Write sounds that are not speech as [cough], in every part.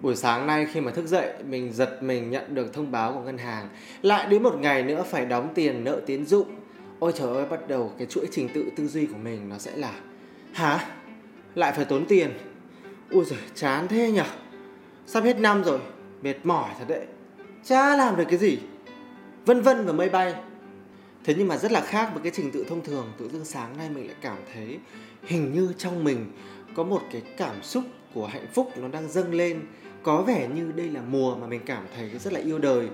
Buổi sáng nay khi mà thức dậy, mình giật mình nhận được thông báo của ngân hàng lại đến một ngày nữa phải đóng tiền nợ tiến dụng. Ôi trời ơi, bắt đầu cái chuỗi trình tự tư duy của mình nó sẽ là Hả? Lại phải tốn tiền? Ui giời, chán thế nhở? Sắp hết năm rồi, mệt mỏi thật đấy. Chả làm được cái gì. Vân vân và mây bay. Thế nhưng mà rất là khác với cái trình tự thông thường, tự dưng sáng nay mình lại cảm thấy hình như trong mình có một cái cảm xúc của hạnh phúc nó đang dâng lên có vẻ như đây là mùa mà mình cảm thấy rất là yêu đời.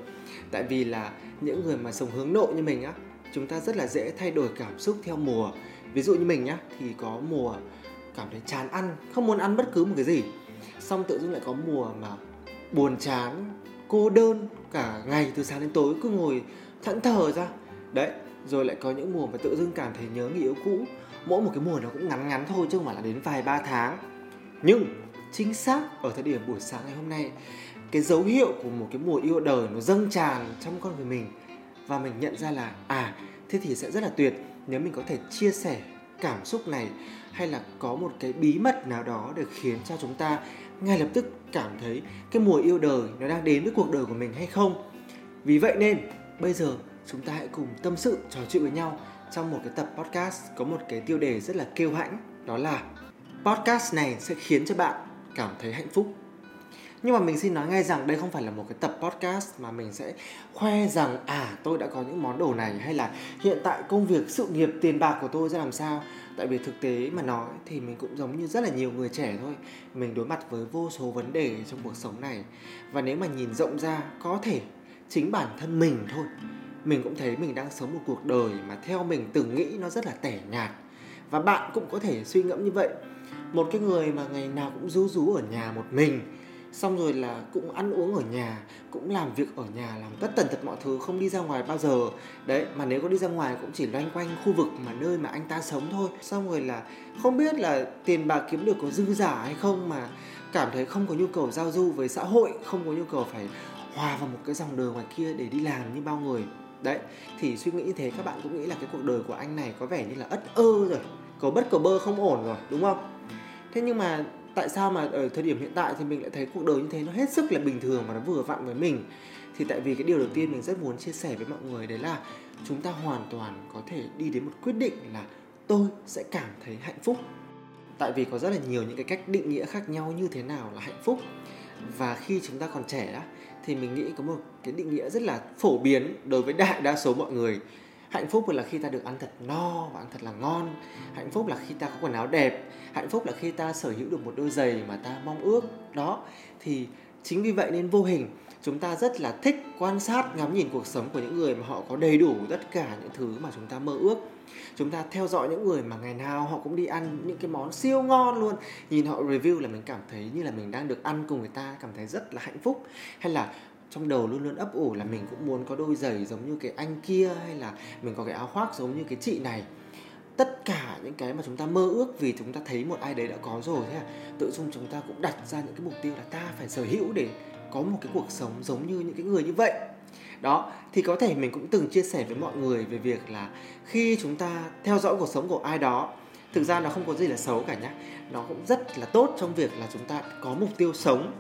Tại vì là những người mà sống hướng nội như mình á, chúng ta rất là dễ thay đổi cảm xúc theo mùa. Ví dụ như mình nhá, thì có mùa cảm thấy chán ăn, không muốn ăn bất cứ một cái gì. Xong tự dưng lại có mùa mà buồn chán, cô đơn cả ngày từ sáng đến tối cứ ngồi thẫn thờ ra. Đấy, rồi lại có những mùa mà tự dưng cảm thấy nhớ người yêu cũ. Mỗi một cái mùa nó cũng ngắn ngắn thôi chứ không phải là đến vài ba tháng. Nhưng chính xác ở thời điểm buổi sáng ngày hôm nay, cái dấu hiệu của một cái mùa yêu đời nó dâng tràn trong con người mình và mình nhận ra là à thế thì sẽ rất là tuyệt nếu mình có thể chia sẻ cảm xúc này hay là có một cái bí mật nào đó để khiến cho chúng ta ngay lập tức cảm thấy cái mùa yêu đời nó đang đến với cuộc đời của mình hay không. Vì vậy nên, bây giờ chúng ta hãy cùng tâm sự, trò chuyện với nhau trong một cái tập podcast có một cái tiêu đề rất là kêu hãnh, đó là podcast này sẽ khiến cho bạn cảm thấy hạnh phúc. Nhưng mà mình xin nói ngay rằng đây không phải là một cái tập podcast mà mình sẽ khoe rằng à tôi đã có những món đồ này hay là hiện tại công việc, sự nghiệp, tiền bạc của tôi ra làm sao. Tại vì thực tế mà nói thì mình cũng giống như rất là nhiều người trẻ thôi. Mình đối mặt với vô số vấn đề trong cuộc sống này. Và nếu mà nhìn rộng ra, có thể chính bản thân mình thôi, mình cũng thấy mình đang sống một cuộc đời mà theo mình từng nghĩ nó rất là tẻ nhạt. Và bạn cũng có thể suy ngẫm như vậy một cái người mà ngày nào cũng rú rú ở nhà một mình, xong rồi là cũng ăn uống ở nhà, cũng làm việc ở nhà, làm tất tần tật mọi thứ, không đi ra ngoài bao giờ. Đấy, mà nếu có đi ra ngoài cũng chỉ loanh quanh khu vực mà nơi mà anh ta sống thôi. Xong rồi là không biết là tiền bạc kiếm được có dư giả hay không mà cảm thấy không có nhu cầu giao du với xã hội, không có nhu cầu phải hòa vào một cái dòng đời ngoài kia để đi làm như bao người. Đấy, thì suy nghĩ như thế, các bạn cũng nghĩ là cái cuộc đời của anh này có vẻ như là ất ơ rồi cầu bất cầu bơ không ổn rồi, đúng không? Thế nhưng mà tại sao mà ở thời điểm hiện tại thì mình lại thấy cuộc đời như thế? Nó hết sức là bình thường và nó vừa vặn với mình. Thì tại vì cái điều đầu tiên mình rất muốn chia sẻ với mọi người đấy là chúng ta hoàn toàn có thể đi đến một quyết định là tôi sẽ cảm thấy hạnh phúc. Tại vì có rất là nhiều những cái cách định nghĩa khác nhau như thế nào là hạnh phúc. Và khi chúng ta còn trẻ đó thì mình nghĩ có một cái định nghĩa rất là phổ biến đối với đại đa số mọi người hạnh phúc là khi ta được ăn thật no và ăn thật là ngon. Hạnh phúc là khi ta có quần áo đẹp. Hạnh phúc là khi ta sở hữu được một đôi giày mà ta mong ước. Đó, thì chính vì vậy nên vô hình, chúng ta rất là thích quan sát, ngắm nhìn cuộc sống của những người mà họ có đầy đủ tất cả những thứ mà chúng ta mơ ước. Chúng ta theo dõi những người mà ngày nào họ cũng đi ăn những cái món siêu ngon luôn. Nhìn họ review là mình cảm thấy như là mình đang được ăn cùng người ta, cảm thấy rất là hạnh phúc. Hay là trong đầu luôn luôn ấp ủ là mình cũng muốn có đôi giày giống như cái anh kia hay là mình có cái áo khoác giống như cái chị này. Tất cả những cái mà chúng ta mơ ước vì chúng ta thấy một ai đấy đã có rồi thế à. Tự dung chúng ta cũng đặt ra những cái mục tiêu là ta phải sở hữu để có một cái cuộc sống giống như những cái người như vậy. Đó, thì có thể mình cũng từng chia sẻ với mọi người về việc là khi chúng ta theo dõi cuộc sống của ai đó, thực ra nó không có gì là xấu cả nhá. Nó cũng rất là tốt trong việc là chúng ta có mục tiêu sống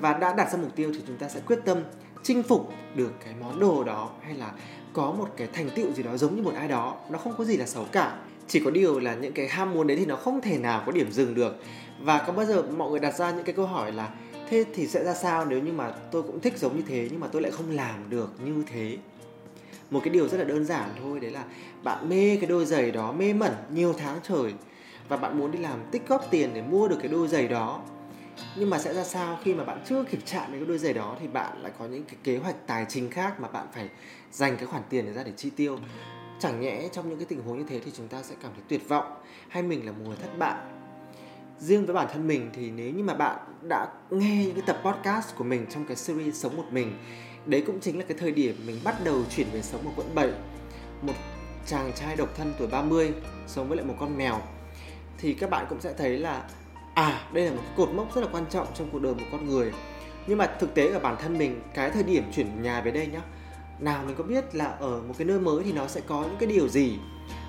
và đã đặt ra mục tiêu thì chúng ta sẽ quyết tâm chinh phục được cái món đồ đó hay là có một cái thành tựu gì đó giống như một ai đó. Nó không có gì là xấu cả. Chỉ có điều là những cái ham muốn đấy thì nó không thể nào có điểm dừng được. Và có bao giờ mọi người đặt ra những cái câu hỏi là, thế thì sẽ ra sao nếu như mà tôi cũng thích giống như thế nhưng mà tôi lại không làm được như thế? Một cái điều rất là đơn giản thôi, đấy là bạn mê cái đôi giày đó mê mẩn nhiều tháng trời và bạn muốn đi làm tích góp tiền để mua được cái đôi giày đó nhưng mà sẽ ra sao khi mà bạn chưa kịp chạm đến cái đôi giày đó thì bạn lại có những cái kế hoạch tài chính khác mà bạn phải dành cái khoản tiền để ra để chi tiêu? Chẳng nhẽ trong những cái tình huống như thế thì chúng ta sẽ cảm thấy tuyệt vọng hay mình là một người thất bại? Riêng với bản thân mình thì nếu như mà bạn đã nghe những cái tập podcast của mình trong cái series sống một mình, đấy cũng chính là cái thời điểm mình bắt đầu chuyển về sống ở quận 7 một chàng trai độc thân tuổi 30 sống với lại một con mèo, thì các bạn cũng sẽ thấy là à đây là một cái cột mốc rất là quan trọng trong cuộc đời một con người. Nhưng mà thực tế ở bản thân mình, cái thời điểm chuyển nhà về đây nhá, nào mình có biết là ở một cái nơi mới thì nó sẽ có những cái điều gì?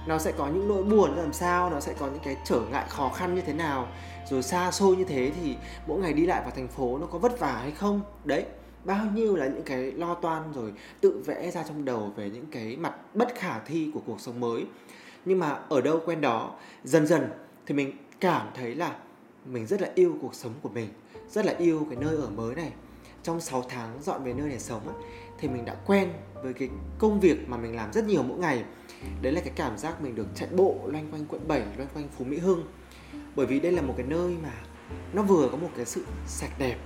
Nó sẽ có những nỗi buồn làm sao? Nó sẽ có những cái trở ngại khó khăn như thế nào? Rồi xa xôi như thế thì mỗi ngày đi lại vào thành phố nó có vất vả hay không? Đấy, bao nhiêu là những cái lo toan rồi tự vẽ ra trong đầu về những cái mặt bất khả thi của cuộc sống mới. Nhưng mà ở đâu quen đó, dần dần thì mình cảm thấy là mình rất là yêu cuộc sống của mình rất là yêu cái nơi ở mới này. Trong 6 tháng dọn về nơi này sống ấy, thì mình đã quen với cái công việc mà mình làm rất nhiều mỗi ngày. Đấy là cái cảm giác mình được chạy bộ loanh quanh quận 7 loanh quanh Phú Mỹ Hưng. Bởi vì đây là một cái nơi mà nó vừa có một cái sự sạch đẹp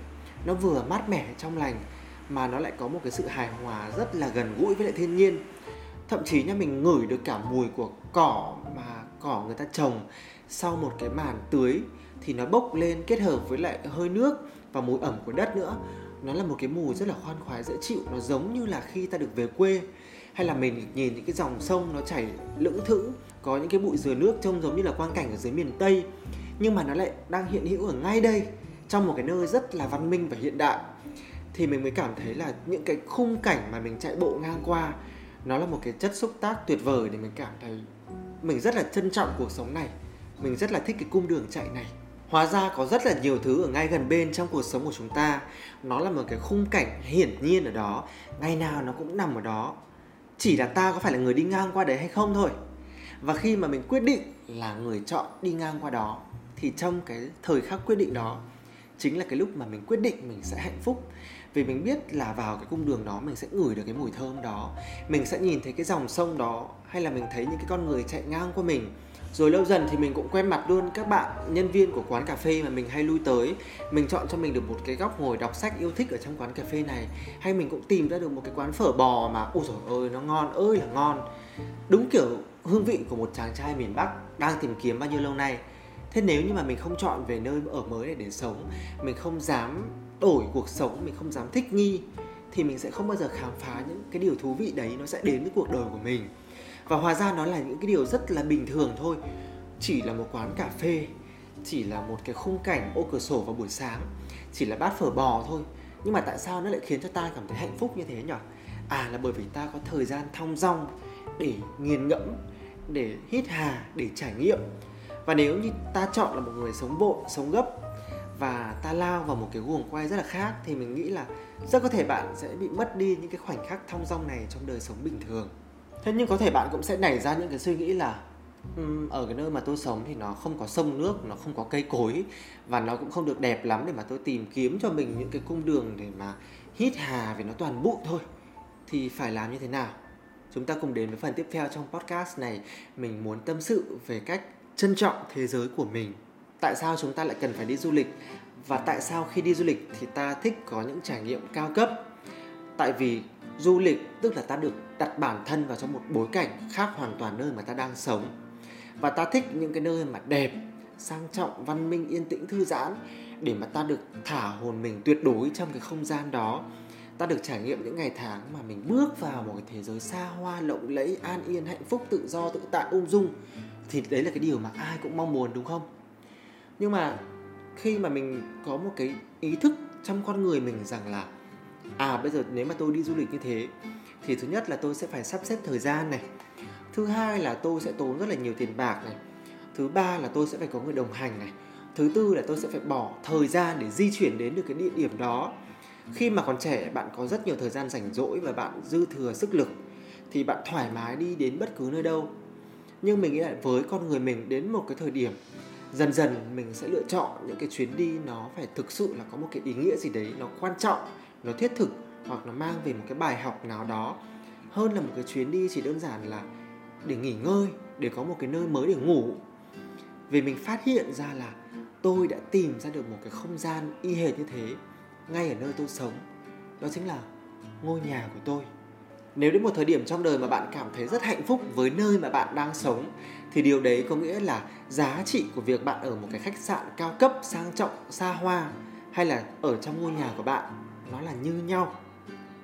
nó vừa mát mẻ trong lành mà nó lại có một cái sự hài hòa rất là gần gũi với lại thiên nhiên. Thậm chí nha mình ngửi được cả mùi của cỏ mà cỏ người ta trồng sau một cái màn tưới thì nó bốc lên kết hợp với lại hơi nước và mùi ẩm của đất nữa. Nó là một cái mùi rất là khoan khoái, dễ chịu. Nó giống như là khi ta được về quê. Hay là mình nhìn những cái dòng sông nó chảy lững thững, có những cái bụi dừa nước trông giống như là quang cảnh ở dưới miền tây, nhưng mà nó lại đang hiện hữu ở ngay đây, trong một cái nơi rất là văn minh và hiện đại. Thì mình mới cảm thấy là những cái khung cảnh mà mình chạy bộ ngang qua, nó là một cái chất xúc tác tuyệt vời để mình cảm thấy mình rất là trân trọng cuộc sống này. Mình rất là thích cái cung đường chạy này hóa ra có rất là nhiều thứ ở ngay gần bên trong cuộc sống của chúng ta. Nó là một cái khung cảnh hiển nhiên ở đó. Ngày nào nó cũng nằm ở đó. Chỉ là ta có phải là người đi ngang qua đấy hay không thôi. Và khi mà mình quyết định là người chọn đi ngang qua đó, thì trong cái thời khắc quyết định đó, chính là cái lúc mà mình quyết định mình sẽ hạnh phúc. Vì mình biết là vào cái cung đường đó mình sẽ ngửi được cái mùi thơm đó. Mình sẽ nhìn thấy cái dòng sông đó, hay là mình thấy những cái con người chạy ngang qua mình rồi lâu dần thì mình cũng quen mặt luôn. Các bạn, nhân viên của quán cà phê mà mình hay lui tới, mình chọn cho mình được một cái góc ngồi đọc sách yêu thích ở trong quán cà phê này. Hay mình cũng tìm ra được một cái quán phở bò mà, ôi trời ơi nó ngon ơi là ngon. Đúng kiểu hương vị của một chàng trai miền bắc đang tìm kiếm bao nhiêu lâu nay. Thế nếu như mà mình không chọn về nơi ở mới để để sống, mình không dám đổi cuộc sống, mình không dám thích nghi, thì mình sẽ không bao giờ khám phá những cái điều thú vị đấy, nó sẽ đến với cuộc đời của mình và hóa ra nó là những cái điều rất là bình thường thôi. Chỉ là một quán cà phê, chỉ là một cái khung cảnh ô cửa sổ vào buổi sáng, chỉ là bát phở bò thôi. Nhưng mà tại sao nó lại khiến cho ta cảm thấy hạnh phúc như thế nhỉ à là bởi vì ta có thời gian thong dong để nghiền ngẫm, để hít hà, để trải nghiệm. Và nếu như ta chọn là một người sống vội, sống gấp và ta lao vào một cái guồng quay rất là khác thì mình nghĩ là rất có thể bạn sẽ bị mất đi những cái khoảnh khắc thong dong này trong đời sống bình thường thế nhưng có thể bạn cũng sẽ nảy ra những cái suy nghĩ là um, ở cái nơi mà tôi sống thì nó không có sông nước nó không có cây cối và nó cũng không được đẹp lắm để mà tôi tìm kiếm cho mình những cái cung đường để mà hít hà vì nó toàn bụi thôi. Thì phải làm như thế nào? Chúng ta cùng đến với phần tiếp theo trong podcast này. Mình muốn tâm sự về cách trân trọng thế giới của mình. Tại sao chúng ta lại cần phải đi du lịch? Và tại sao khi đi du lịch thì ta thích có những trải nghiệm cao cấp? Tại vì du lịch, tức là ta được đặt bản thân vào trong một bối cảnh khác hoàn toàn nơi mà ta đang sống. Và ta thích những cái nơi mà đẹp, sang trọng, văn minh, yên tĩnh, thư giãn, để mà ta được thả hồn mình tuyệt đối trong cái không gian đó. Ta được trải nghiệm những ngày tháng mà mình bước vào một cái thế giới xa hoa, lộng lẫy, an yên, hạnh phúc, tự do, tự tại, ung dung. Thì đấy là cái điều mà ai cũng mong muốn, đúng không? Nhưng mà khi mà mình có một cái ý thức trong con người mình rằng là à bây giờ nếu mà tôi đi du lịch như thế, thì thứ nhất là tôi sẽ phải sắp xếp thời gian này. Thứ hai là tôi sẽ tốn rất là nhiều tiền bạc này. Thứ ba là tôi sẽ phải có người đồng hành này. Thứ tư là tôi sẽ phải bỏ thời gian để di chuyển đến được cái địa điểm đó. Khi mà còn trẻ, bạn có rất nhiều thời gian rảnh rỗi và bạn dư thừa sức lực, thì bạn thoải mái đi đến bất cứ nơi đâu. Nhưng mình nghĩ là với con người mình, đến một cái thời điểm, dần dần mình sẽ lựa chọn những cái chuyến đi nó phải thực sự là có một cái ý nghĩa gì đấy, nó quan trọng nó thiết thực hoặc nó mang về một cái bài học nào đó. Hơn là một cái chuyến đi chỉ đơn giản là để nghỉ ngơi, để có một cái nơi mới để ngủ. Vì mình phát hiện ra là tôi đã tìm ra được một cái không gian y hệt như thế ngay ở nơi tôi sống. Đó chính là ngôi nhà của tôi. Nếu đến một thời điểm trong đời mà bạn cảm thấy rất hạnh phúc với nơi mà bạn đang sống, thì điều đấy có nghĩa là giá trị của việc bạn ở một cái khách sạn cao cấp, sang trọng, xa hoa hay là ở trong ngôi nhà của bạn nó là như nhau.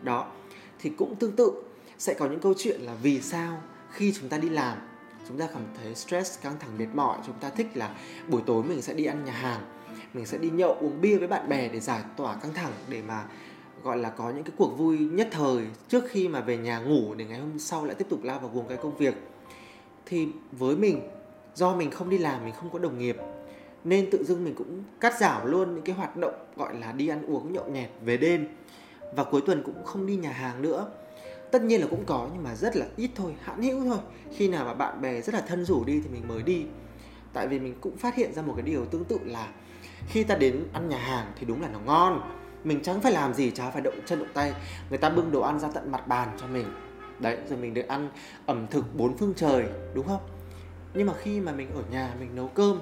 Đó, thì cũng tương tự, sẽ có những câu chuyện là vì sao khi chúng ta đi làm, chúng ta cảm thấy stress căng thẳng mệt mỏi, chúng ta thích là buổi tối mình sẽ đi ăn nhà hàng, mình sẽ đi nhậu, uống bia với bạn bè để giải tỏa căng thẳng, để mà, gọi là, có những cái cuộc vui nhất thời trước khi mà về nhà ngủ để ngày hôm sau lại tiếp tục lao vào guồng cái công việc. Thì với mình, do mình không đi làm, mình không có đồng nghiệp nên tự dưng mình cũng cắt giảm luôn những cái hoạt động gọi là đi ăn uống nhậu nhẹt về đêm. Và cuối tuần cũng không đi nhà hàng nữa. Tất nhiên là cũng có, nhưng mà rất là ít thôi hãn hữu thôi. Khi nào mà bạn bè rất là thân rủ đi thì mình mới đi. Tại vì mình cũng phát hiện ra một cái điều tương tự là khi ta đến ăn nhà hàng thì đúng là nó ngon. Mình chẳng phải làm gì, chả phải động chân động tay. Người ta bưng đồ ăn ra tận mặt bàn cho mình. Đấy, rồi mình được ăn ẩm thực bốn phương trời, đúng không? Nhưng mà khi mà mình ở nhà, mình nấu cơm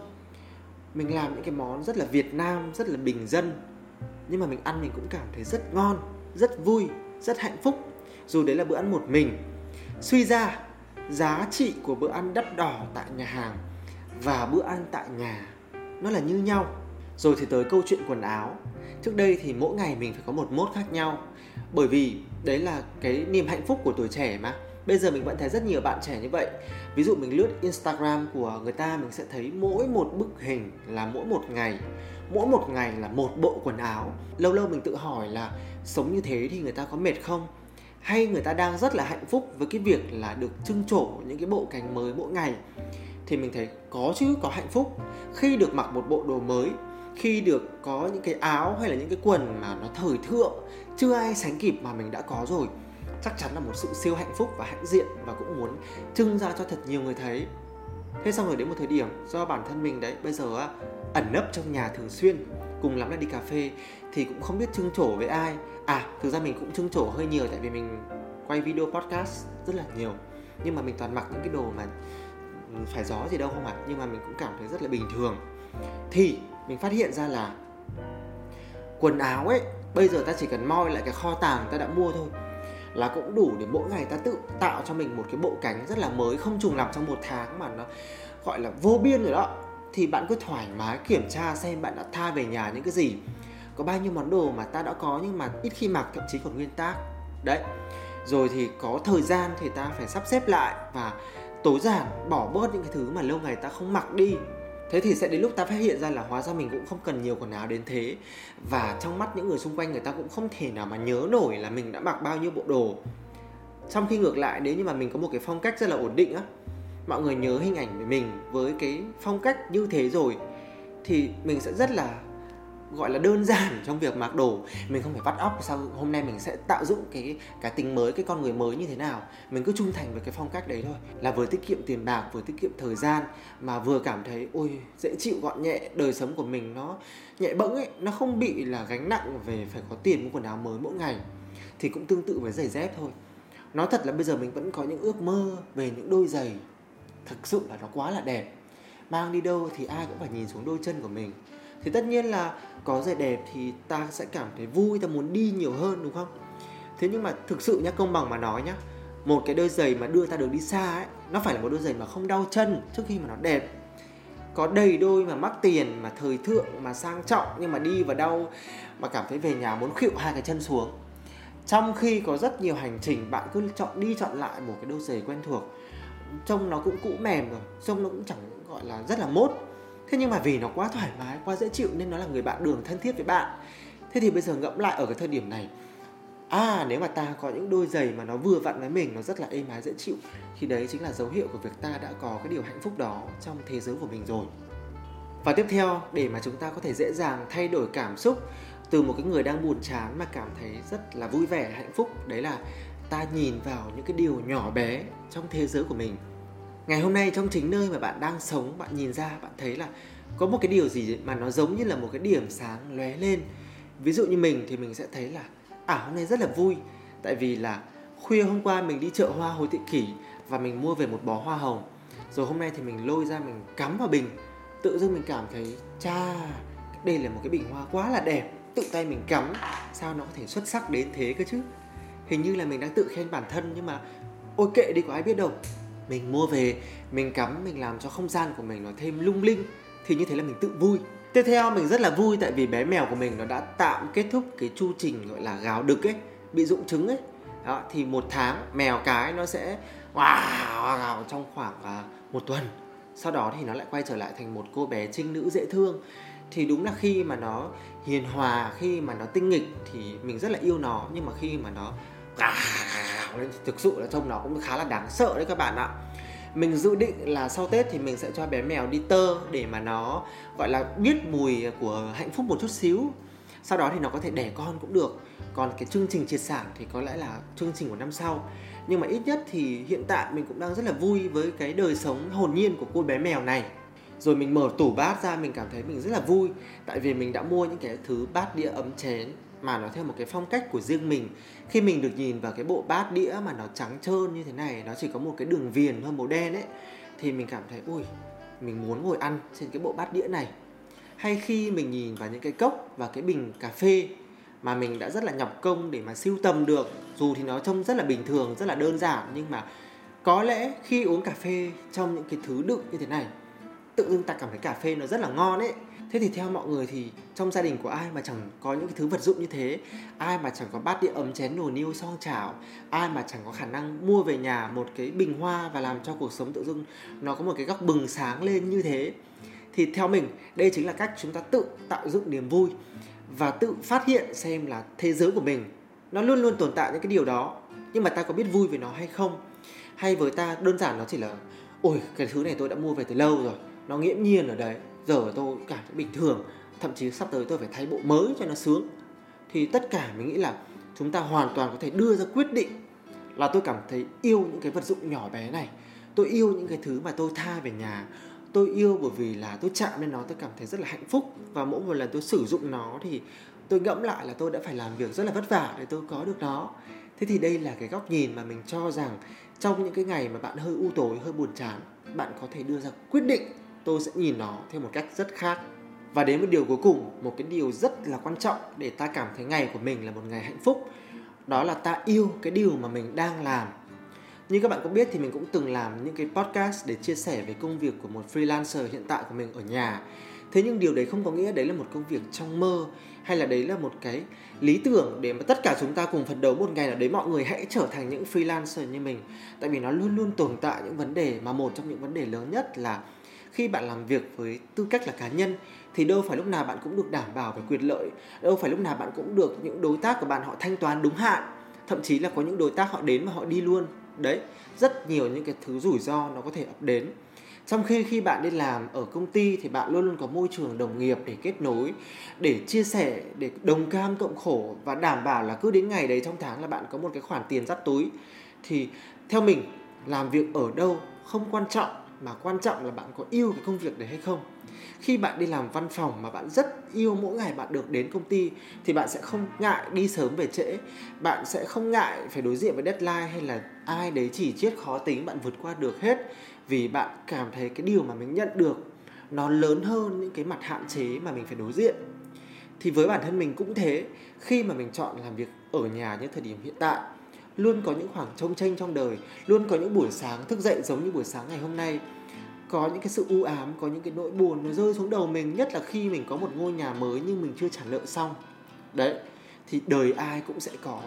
mình làm những cái món rất là Việt Nam, rất là bình dân. Nhưng mà mình ăn mình cũng cảm thấy rất ngon, rất vui, rất hạnh phúc. Dù đấy là bữa ăn một mình. Suy ra, giá trị của bữa ăn đắt đỏ tại nhà hàng và bữa ăn tại nhà, nó là như nhau. Rồi thì tới câu chuyện quần áo. Trước đây thì mỗi ngày mình phải có một mốt khác nhau. Bởi vì đấy là cái niềm hạnh phúc của tuổi trẻ mà bây giờ mình vẫn thấy rất nhiều bạn trẻ như vậy. Ví dụ mình lướt instagram của người ta, mình sẽ thấy mỗi một bức hình là mỗi một ngày, mỗi một ngày là một bộ quần áo. Lâu lâu mình tự hỏi là sống như thế thì người ta có mệt không? Hay người ta đang rất là hạnh phúc với cái việc là được trưng trổ những cái bộ cánh mới mỗi ngày? Thì mình thấy có chứ, có hạnh phúc. Khi được mặc một bộ đồ mới, khi được có những cái áo hay là những cái quần mà nó thời thượng, chưa ai sánh kịp mà mình đã có rồi chắc chắn là một sự siêu hạnh phúc và hãnh diện và cũng muốn trưng ra cho thật nhiều người thấy. Thế xong rồi đến một thời điểm do bản thân mình đấy, bây giờ ẩn nấp trong nhà thường xuyên, cùng lắm là đi cà phê, thì cũng không biết trưng trổ với ai. À thực ra mình cũng trưng trổ hơi nhiều tại vì mình quay video podcast rất là nhiều. Nhưng mà mình toàn mặc những cái đồ mà ừ, phải gió gì đâu không ạ? À? nhưng mà mình cũng cảm thấy rất là bình thường. Thì mình phát hiện ra là quần áo ấy, bây giờ ta chỉ cần moi lại cái kho tàng ta đã mua thôi là cũng đủ để mỗi ngày ta tự tạo cho mình một cái bộ cánh rất là mới, không trùng lặp trong một tháng mà nó gọi là vô biên rồi đó. Thì bạn cứ thoải mái kiểm tra xem bạn đã tha về nhà những cái gì. Có bao nhiêu món đồ mà ta đã có nhưng mà ít khi mặc, thậm chí còn nguyên tác. Đấy. Rồi thì có thời gian thì ta phải sắp xếp lại và tối giản bỏ bớt những cái thứ mà lâu ngày ta không mặc đi thế thì sẽ đến lúc ta phát hiện ra là hóa ra mình cũng không cần nhiều quần áo đến thế. Và trong mắt những người xung quanh người ta cũng không thể nào mà nhớ nổi là mình đã mặc bao nhiêu bộ đồ. Trong khi ngược lại, nếu như mà mình có một cái phong cách rất là ổn định á, mọi người nhớ hình ảnh về mình với cái phong cách như thế rồi, thì mình sẽ rất là gọi là đơn giản [laughs] trong việc mặc đồ. Mình không phải vắt óc, sao hôm nay mình sẽ tạo dựng cái cái tính mới, cái con người mới như thế nào. Mình cứ trung thành với cái phong cách đấy thôi. Là vừa tiết kiệm tiền bạc, vừa tiết kiệm thời gian, mà vừa cảm thấy, ôi, dễ chịu, gọn nhẹ, đời sống của mình nó nhẹ bẫng ấy, nó không bị là gánh nặng về phải có tiền mua quần áo mới mỗi ngày. Thì cũng tương tự với giày dép thôi. Nói thật là bây giờ mình vẫn có những ước mơ về những đôi giày. Thực sự là nó quá là đẹp. Mang đi đâu thì ai cũng phải nhìn xuống đôi chân của mình thì tất nhiên là có giày đẹp thì ta sẽ cảm thấy vui, ta muốn đi nhiều hơn, đúng không? Thế nhưng mà thực sự nhá, công bằng mà nói nhá, một cái đôi giày mà đưa ta được đi xa ấy, nó phải là một đôi giày mà không đau chân trước khi mà nó đẹp. Có đầy đôi mà mắc tiền, mà thời thượng, mà sang trọng, nhưng mà đi và đau, mà cảm thấy về nhà muốn khuỵu hai cái chân xuống. Trong khi có rất nhiều hành trình, bạn cứ chọn đi chọn lại một cái đôi giày quen thuộc, trông nó cũng cũ mềm rồi, trông nó cũng chẳng gọi là rất là mốt thế nhưng mà vì nó quá thoải mái, quá dễ chịu nên nó là người bạn đường thân thiết với bạn. Thế thì bây giờ ngẫm lại ở cái thời điểm này. À nếu mà ta có những đôi giày mà nó vừa vặn với mình, nó rất là êm ái, dễ chịu, thì đấy chính là dấu hiệu của việc ta đã có cái điều hạnh phúc đó trong thế giới của mình rồi. Và tiếp theo, để mà chúng ta có thể dễ dàng thay đổi cảm xúc từ một cái người đang buồn chán mà cảm thấy rất là vui vẻ, hạnh phúc, đấy là ta nhìn vào những cái điều nhỏ bé trong thế giới của mình ngày hôm nay trong chính nơi mà bạn đang sống, bạn nhìn ra, bạn thấy là có một cái điều gì mà nó giống như là một cái điểm sáng lóe lên. Ví dụ như mình thì mình sẽ thấy là à hôm nay rất là vui. Tại vì là khuya hôm qua mình đi chợ hoa hồi thị kỷ và mình mua về một bó hoa hồng. Rồi hôm nay thì mình lôi ra mình cắm vào bình. Tự dưng mình cảm thấy cha đây là một cái bình hoa quá là đẹp. Tự tay mình cắm, sao nó có thể xuất sắc đến thế cơ chứ? Hình như là mình đang tự khen bản thân nhưng mà, ôi kệ đi, có ai biết đâu mình mua về mình cắm mình làm cho không gian của mình nó thêm lung linh thì như thế là mình tự vui. Tiếp theo mình rất là vui tại vì bé mèo của mình nó đã tạm kết thúc cái chu trình gọi là gào đực ấy bị rụng trứng ấy. Đó, thì một tháng mèo cái nó sẽ wow, gào trong khoảng uh, một tuần. Sau đó thì nó lại quay trở lại thành một cô bé trinh nữ dễ thương. Thì đúng là khi mà nó hiền hòa khi mà nó tinh nghịch thì mình rất là yêu nó. Nhưng mà khi mà nó À, thực sự là trông nó cũng khá là đáng sợ đấy các bạn ạ. Mình dự định là sau tết thì mình sẽ cho bé mèo đi tơ để mà nó, gọi là, biết mùi của hạnh phúc một chút xíu. Sau đó thì nó có thể đẻ con cũng được. Còn cái chương trình triệt sản thì có lẽ là chương trình của năm sau. Nhưng mà ít nhất thì hiện tại mình cũng đang rất là vui với cái đời sống hồn nhiên của cô bé mèo này. Rồi mình mở tủ bát ra, mình cảm thấy mình rất là vui. Tại vì mình đã mua những cái thứ bát đĩa ấm chén mà nó theo một cái phong cách của riêng mình. Khi mình được nhìn vào cái bộ bát đĩa mà nó trắng trơn như thế này, nó chỉ có một cái đường viền thôi màu đen ấy, thì mình cảm thấy ui mình muốn ngồi ăn trên cái bộ bát đĩa này. Hay khi mình nhìn vào những cái cốc và cái bình cà phê mà mình đã rất là nhọc công để mà siêu tầm được, dù thì nó trông rất là bình thường, rất là đơn giản, nhưng mà có lẽ khi uống cà phê trong những cái thứ đựng như thế này, tự dưng ta cảm thấy cà phê nó rất là ngon ấy thế thì theo mọi người thì trong gia đình của ai mà chẳng có những cái thứ vật dụng như thế? Ai mà chẳng có bát đĩa ấm chén nồi niêu son chảo? Ai mà chẳng có khả năng mua về nhà một cái bình hoa và làm cho cuộc sống tự dưng nó có một cái góc bừng sáng lên như thế? Thì theo mình, đây chính là cách chúng ta tự tạo dựng niềm vui và tự phát hiện xem là thế giới của mình nó luôn luôn tồn tại những cái điều đó. Nhưng mà ta có biết vui về nó hay không? Hay với ta đơn giản nó chỉ là, ôi, cái thứ này tôi đã mua về từ lâu rồi, nó nghiễm nhiên ở đấy giờ tôi cảm thấy bình thường, thậm chí sắp tới tôi phải thay bộ mới cho nó sướng. Thì tất cả mình nghĩ là chúng ta hoàn toàn có thể đưa ra quyết định là tôi cảm thấy yêu những cái vật dụng nhỏ bé này, tôi yêu những cái thứ mà tôi tha về nhà, tôi yêu bởi vì là tôi chạm lên nó, tôi cảm thấy rất là hạnh phúc. Và mỗi một lần tôi sử dụng nó thì tôi ngẫm lại là tôi đã phải làm việc rất là vất vả để tôi có được nó. Thế thì đây là cái góc nhìn mà mình cho rằng trong những cái ngày mà bạn hơi u tối, hơi buồn chán, bạn có thể đưa ra quyết định tôi sẽ nhìn nó theo một cách rất khác. Và đến một điều cuối cùng, một cái điều rất là quan trọng để ta cảm thấy ngày của mình là một ngày hạnh phúc, đó là ta yêu cái điều mà mình đang làm. Như các bạn có biết thì mình cũng từng làm những cái podcast để chia sẻ về công việc của một freelancer hiện tại của mình ở nhà. Thế nhưng điều đấy không có nghĩa đấy là một công việc trong mơ, hay là đấy là một cái lý tưởng để mà tất cả chúng ta cùng phấn đấu một ngày là đấy mọi người hãy trở thành những freelancer như mình. Tại vì nó luôn luôn tồn tại những vấn đề mà một trong những vấn đề lớn nhất là khi bạn làm việc với tư cách là cá nhân, thì đâu phải lúc nào bạn cũng được đảm bảo về quyền lợi, đâu phải lúc nào bạn cũng được những đối tác của bạn họ thanh toán đúng hạn. Thậm chí là có những đối tác họ đến và họ đi luôn. Đấy, rất nhiều những cái thứ rủi ro nó có thể ập đến. Trong khi khi bạn đi làm ở công ty thì bạn luôn luôn có môi trường đồng nghiệp để kết nối, để chia sẻ, để đồng cam cộng khổ và đảm bảo là cứ đến ngày đấy trong tháng là bạn có một cái khoản tiền dắt túi. Thì theo mình, làm việc ở đâu không quan trọng mà quan trọng là bạn có yêu cái công việc đấy hay không. Khi bạn đi làm văn phòng mà bạn rất yêu mỗi ngày bạn được đến công ty, thì bạn sẽ không ngại đi sớm về trễ. Bạn sẽ không ngại phải đối diện với deadline hay là ai đấy chỉ chiết khó tính bạn vượt qua được hết. Vì bạn cảm thấy cái điều mà mình nhận được, nó lớn hơn những cái mặt hạn chế mà mình phải đối diện. Thì với bản thân mình cũng thế, khi mà mình chọn làm việc ở nhà như thời điểm hiện tại luôn có những khoảng trông tranh trong đời, luôn có những buổi sáng thức dậy giống như buổi sáng ngày hôm nay. Có những cái sự u ám, có những cái nỗi buồn nó rơi xuống đầu mình, nhất là khi mình có một ngôi nhà mới nhưng mình chưa trả nợ xong. Đấy, thì đời ai cũng sẽ có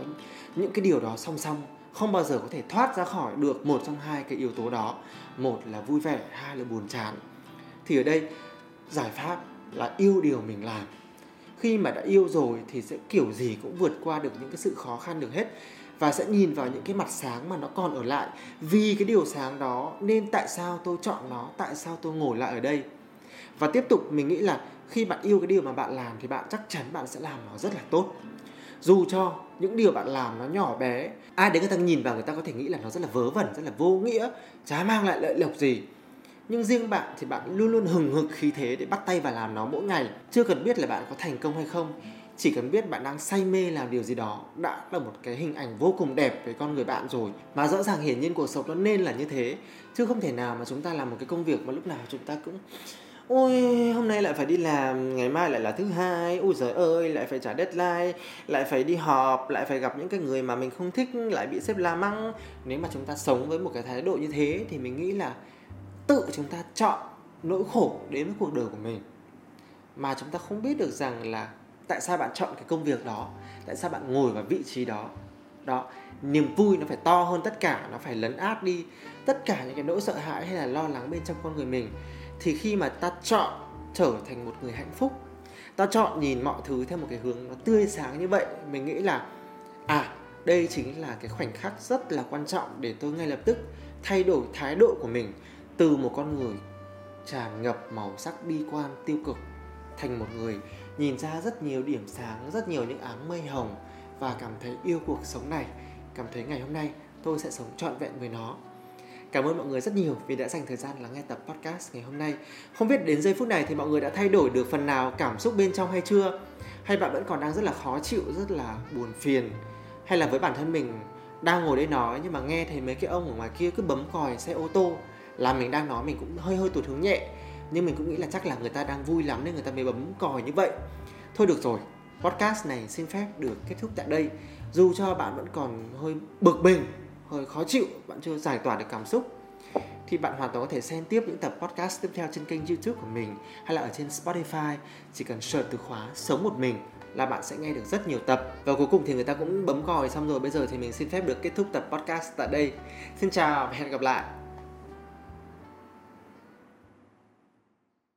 những cái điều đó song song. Không bao giờ có thể thoát ra khỏi được một trong hai cái yếu tố đó. Một là vui vẻ, hai là buồn chán. Thì ở đây, giải pháp là yêu điều mình làm. Khi mà đã yêu rồi thì sẽ kiểu gì cũng vượt qua được những cái sự khó khăn được hết và sẽ nhìn vào những cái mặt sáng mà nó còn ở lại. Vì cái điều sáng đó, nên tại sao tôi chọn nó, tại sao tôi ngồi lại ở đây? Và tiếp tục, mình nghĩ là khi bạn yêu cái điều mà bạn làm thì bạn chắc chắn bạn sẽ làm nó rất là tốt. Dù cho những điều bạn làm nó nhỏ bé, ai đấy người ta nhìn vào người ta có thể nghĩ là nó rất là vớ vẩn, rất là vô nghĩa, chả mang lại lợi lộc gì. Nhưng riêng bạn thì bạn luôn luôn hừng hực khí thế để bắt tay vào làm nó mỗi ngày. Chưa cần biết là bạn có thành công hay không chỉ cần biết bạn đang say mê làm điều gì đó đã là một cái hình ảnh vô cùng đẹp về con người bạn rồi. Mà rõ ràng hiển nhiên cuộc sống nó nên là như thế. Chứ không thể nào mà chúng ta làm một cái công việc mà lúc nào chúng ta cũng, ôi, hôm nay lại phải đi làm, ngày mai lại là thứ hai ôi giời ơi, lại phải trả deadline, lại phải đi họp, lại phải gặp những cái người mà mình không thích, lại bị xếp la măng nếu mà chúng ta sống với một cái thái độ như thế thì mình nghĩ là tự chúng ta chọn nỗi khổ đến với cuộc đời của mình. Mà chúng ta không biết được rằng là tại sao bạn chọn cái công việc đó? Tại sao bạn ngồi vào vị trí đó? Đó, niềm vui nó phải to hơn tất cả, nó phải lấn át đi tất cả những cái nỗi sợ hãi hay là lo lắng bên trong con người mình. Thì khi mà ta chọn trở thành một người hạnh phúc, ta chọn nhìn mọi thứ theo một cái hướng nó tươi sáng như vậy, mình nghĩ là à đây chính là cái khoảnh khắc rất là quan trọng để tôi ngay lập tức thay đổi thái độ của mình từ một con người tràn ngập màu sắc bi quan, tiêu cực, thành một người nhìn ra rất nhiều điểm sáng rất nhiều những áng mây hồng và cảm thấy yêu cuộc sống này cảm thấy ngày hôm nay tôi sẽ sống trọn vẹn với nó Cảm ơn mọi người rất nhiều vì đã dành thời gian lắng nghe tập podcast ngày hôm nay. Không biết đến giây phút này thì mọi người đã thay đổi được phần nào cảm xúc bên trong hay chưa? Hay bạn vẫn còn đang rất là khó chịu, rất là buồn phiền? Hay là với bản thân mình đang ngồi đây nói nhưng mà nghe thấy mấy cái ông ở ngoài kia cứ bấm còi xe ô tô là mình đang nói mình cũng hơi hơi tụt hướng nhẹ nhưng mình cũng nghĩ là chắc là người ta đang vui lắm nên người ta mới bấm còi như vậy. Thôi được rồi, podcast này xin phép được kết thúc tại đây. Dù cho bạn vẫn còn hơi bực mình, hơi khó chịu, bạn chưa giải tỏa được cảm xúc, thì bạn hoàn toàn có thể xem tiếp những tập podcast tiếp theo trên kênh youtube của mình hay là ở trên spotify. Chỉ cần search từ khóa sống một mình là bạn sẽ nghe được rất nhiều tập. Và cuối cùng thì người ta cũng bấm còi xong rồi, bây giờ thì mình xin phép được kết thúc tập podcast tại đây. Xin chào và hẹn gặp lại.